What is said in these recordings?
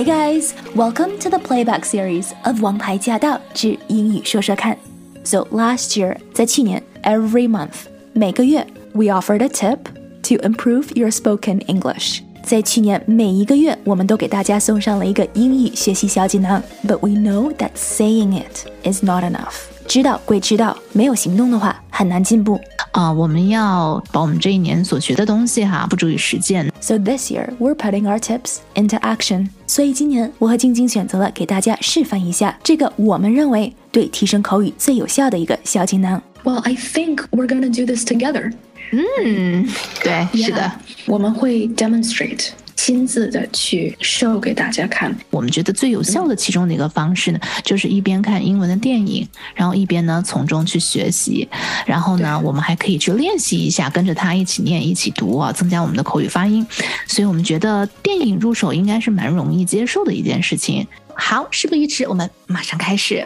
Hey guys, welcome to the playback series of《王牌驾到之英语说说看》。So last year，在去年，every month，每个月，we offered a tip to improve your spoken English。在去年每一个月，我们都给大家送上了一个英语学习小锦囊。But we know that saying it is not enough。知道归知道，没有行动的话，很难进步。啊，我们要把我们这一年所学的东西哈，付诸于实践。So this year we're putting our tips into action。 所以今年我和晶晶选择了给大家示范一下这个我们认为对提升口语最有效的一个小技能。Well, I think we're gonna do this together. 嗯，对，是的，我们会 demonstrate 亲自的去 show 给大家看。我们觉得最有效的其中的一个方式呢，就是一边看英文的电影，然后一边呢从中去学习，然后呢，我们还可以去练习一下，跟着他一起念、一起读啊，增加我们的口语发音。所以我们觉得电影入手应该是蛮容易接受的一件事情。好，事不宜迟，我们马上开始。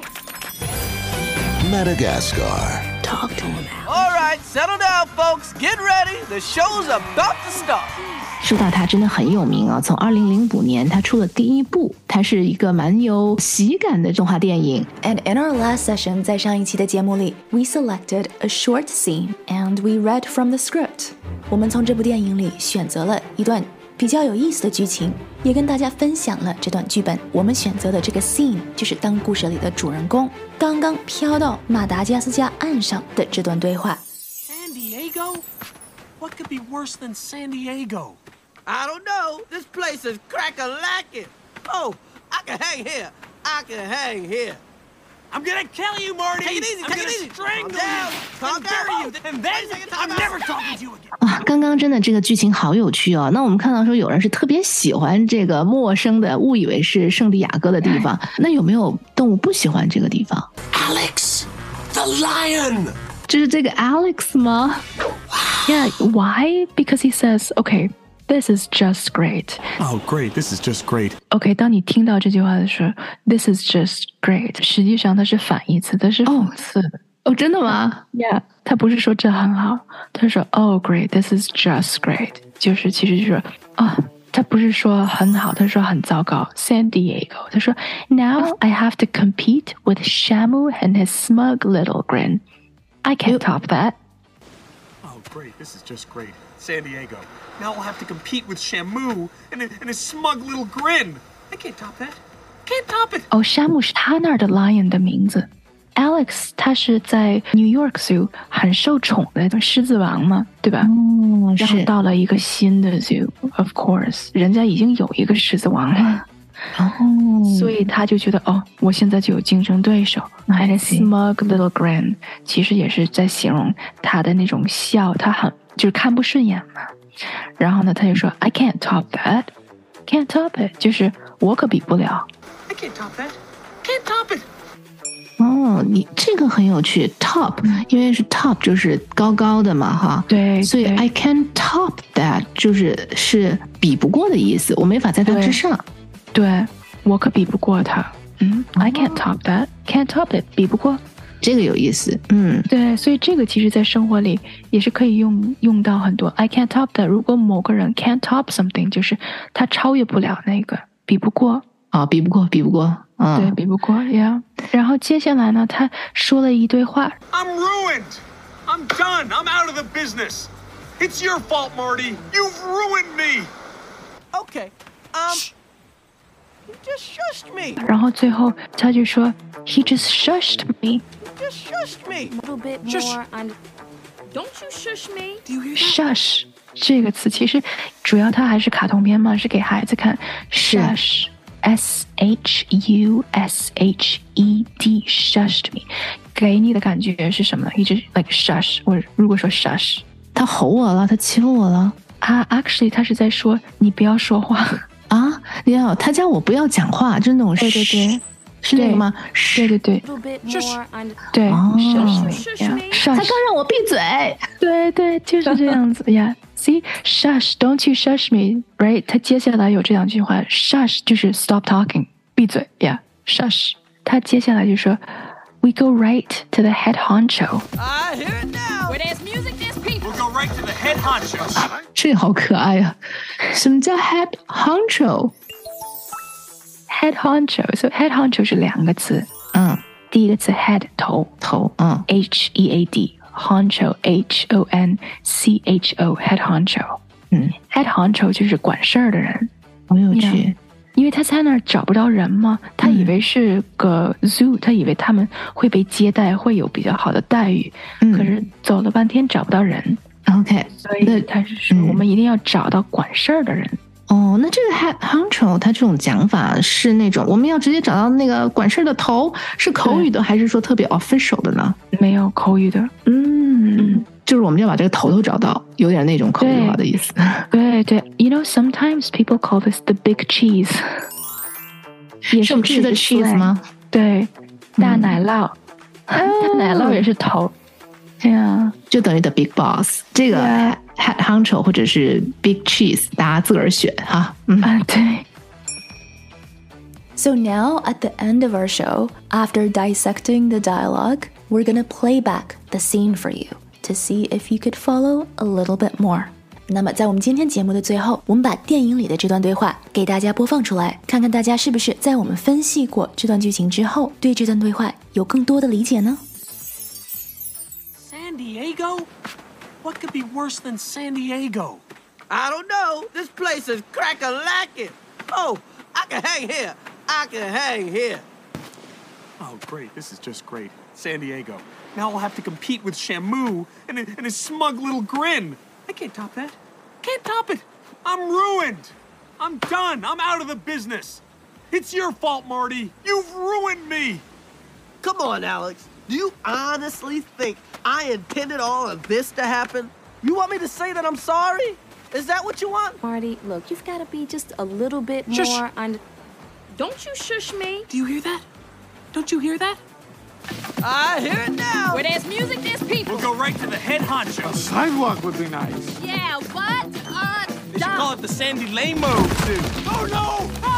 Madagascar. Talk to him. All right, settle down, folks. Get ready. The show's about to start. 说到他真的很有名啊！从二零零五年他出了第一部，它是一个蛮有喜感的动画电影。 And in our last session，在上一期的节目里，we selected a short scene and we read from the script。我们从这部电影里选择了一段 比较有意思的剧情，也跟大家分享了这段剧本。我们选择的这个 scene 就是当故事里的主人公刚刚飘到马达加斯加岸上的这段对话。San Diego? What could be worse than San Diego? I don't know. This place is crack a lacking. Oh, I can hang here. I can hang here. I'm gonna kill you, Marty! Take it easy, I'm take it gonna easy. strangle Calm down, you! calm and bury down. you! And Wait then a second, I'm time never out. talking to you again! 啊，刚刚真的这个剧情好有趣哦。那我们看到说有人是特别喜欢这个陌生的，误以为是圣地亚哥的地方。那有没有动物不喜欢这个地方？ Alex! The lion! 就是这个 Alex 吗？ Yeah, why? Because he says, okay, this is just great. Oh, great. This is just great. OK，当你听到这句话的时候，this is just great，实际上它是反义词，它是讽刺的。哦，真的吗？ Yeah，他不是说这很好，他说 Oh great，this is just great，就是其实就是啊，他不是说很好，他说很糟糕。San Diego，他说 Now I have to compete with Shamu and his smug little grin. I can't top that. Oh, great. This is just great. San Diego. Now I'll have to compete with Shamu and, and his smug little grin. I can't top that. Can't top it. 哦，山姆是他那儿的 lion 的名字。Alex 他是在 New York Zoo 很受宠的狮子王嘛，对吧？嗯，然后是。到了一个新的 zoo，of course，人家已经有一个狮子王了。 哦，所以他就觉得哦，我现在就有竞争对手。And a smug little grin，其实也是在形容他的那种笑，他很就是看不顺眼嘛。然后呢，他就说 I can't top that，can't top it，就是我可比不了。I can't top that. Can't top it. 哦，你这个很有趣，top，因为是 top 就是高高的嘛，哈。对所以 I can't top that 就是是比不过的意思，我没法在它之上。对我可比不过他。嗯，I can't top that，can't top it，比不过。这个有意思，嗯，对，所以这个其实在生活里也是可以用用到很多。I can't top that。如果某个人 can't top something，就是他超越不了那个，比不过。啊，比不过，比不过，对，嗯，比不过呀。然后接下来呢，他说了一堆话， I'm ruined. I'm done. I'm out of the business. It's your fault, Marty. You've ruined me. Okay. Um, 然后最后他就说，He just shushed me. Just shushed me. little bit Shush. Don't you shush me. Do you? Shush 这个词其实主要它还是卡通片嘛，是给孩子看。Shush。S H U S H E D shushed me，给你的感觉是什么呢？一直 like shush，我如果说 shush 他吼我了，他欺负我了啊，actually 他是在说你不要说话。啊！你看，他叫我不要讲话，就是那种对对对，是那个吗？对对对 A little bit more on. 对哦，shush me， Shush yeah， me 他 shush 刚让我闭嘴。对对，就是这样子呀。See, shush, don't you shush me, right？他接下来有这两句话，shush 就是 stop talking，闭嘴呀、yeah,，shush。他接下来就说，We go right to the head honcho。 I hear it now. Where there's music, there's people. We'll go right to the head honcho. 这个好可爱呀、什么叫 head honcho？ head honcho，so head honcho 是两个词，嗯，第一个词 head 头头，嗯。H E A D honcho H O N C H O head honcho，嗯，head honcho 就是管事儿的人，很有趣 Yeah，因为他在那儿找不到人嘛，他以为是个 zoo，、他以为他们会被接待，会有比较好的待遇，嗯。可是走了半天找不到人，OK，所以他是我们一定要找到管事儿的人。哦，那这个 head honcho 它这种讲法是那种我们要直接找到那个管事儿的头，是口语的还是说特别 official 的呢？没有口语的，嗯，就是我们要把这个头头找到，有点那种口语化的意思。对。对，You know sometimes people call this the big cheese，也是我们吃的 cheese 吗？对，大奶酪，大奶酪也是头。对啊，就等于 the big boss。这个 Yeah head honcho 或者是 big cheese，大家自个儿选哈。嗯，啊对， So now, at the end of our show, after dissecting the dialogue, we're gonna play back the scene for you to see if you could follow a little bit more. 那么，在我们今天节目的最后，我们把电影里的这段对话给大家播放出来，看看大家是不是在我们分析过这段剧情之后，对这段对话有更多的理解呢？ Diego? What could be worse than San Diego? I don't know. This place is crack a lacking. Oh, I can hang here. I can hang here. Oh, great. This is just great. San Diego. Now I'll have to compete with Shamu and, and his smug little grin. I can't top that. Can't top it. I'm ruined. I'm done. I'm out of the business. It's your fault, Marty. You've ruined me. Come on, Alex. Do you honestly think I intended all of this to happen? You want me to say that I'm sorry? Is that what you want? Marty, look, you've got to be just a little bit Shush. more on. Don't you shush me. Do you hear that? Don't you hear that? I hear it now. Where there's music, there's people. We'll go right to the head honcho. A Sidewalk would be nice. Yeah, what? Uh, They should call it the Sandy Lane mode. Too. Oh no!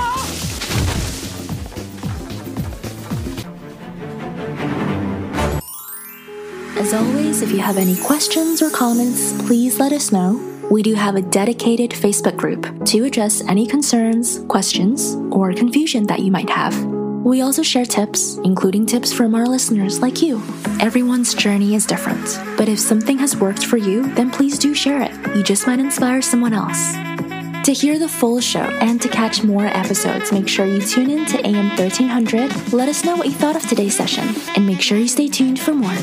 As always, if you have any questions or comments, please let us know. We do have a dedicated Facebook group to address any concerns, questions, or confusion that you might have. We also share tips, including tips from our listeners like you. Everyone's journey is different, but if something has worked for you, then please do share it. You just might inspire someone else. To hear the full show and to catch more episodes, make sure you tune in to AM 1300. Let us know what you thought of today's session, and make sure you stay tuned for more.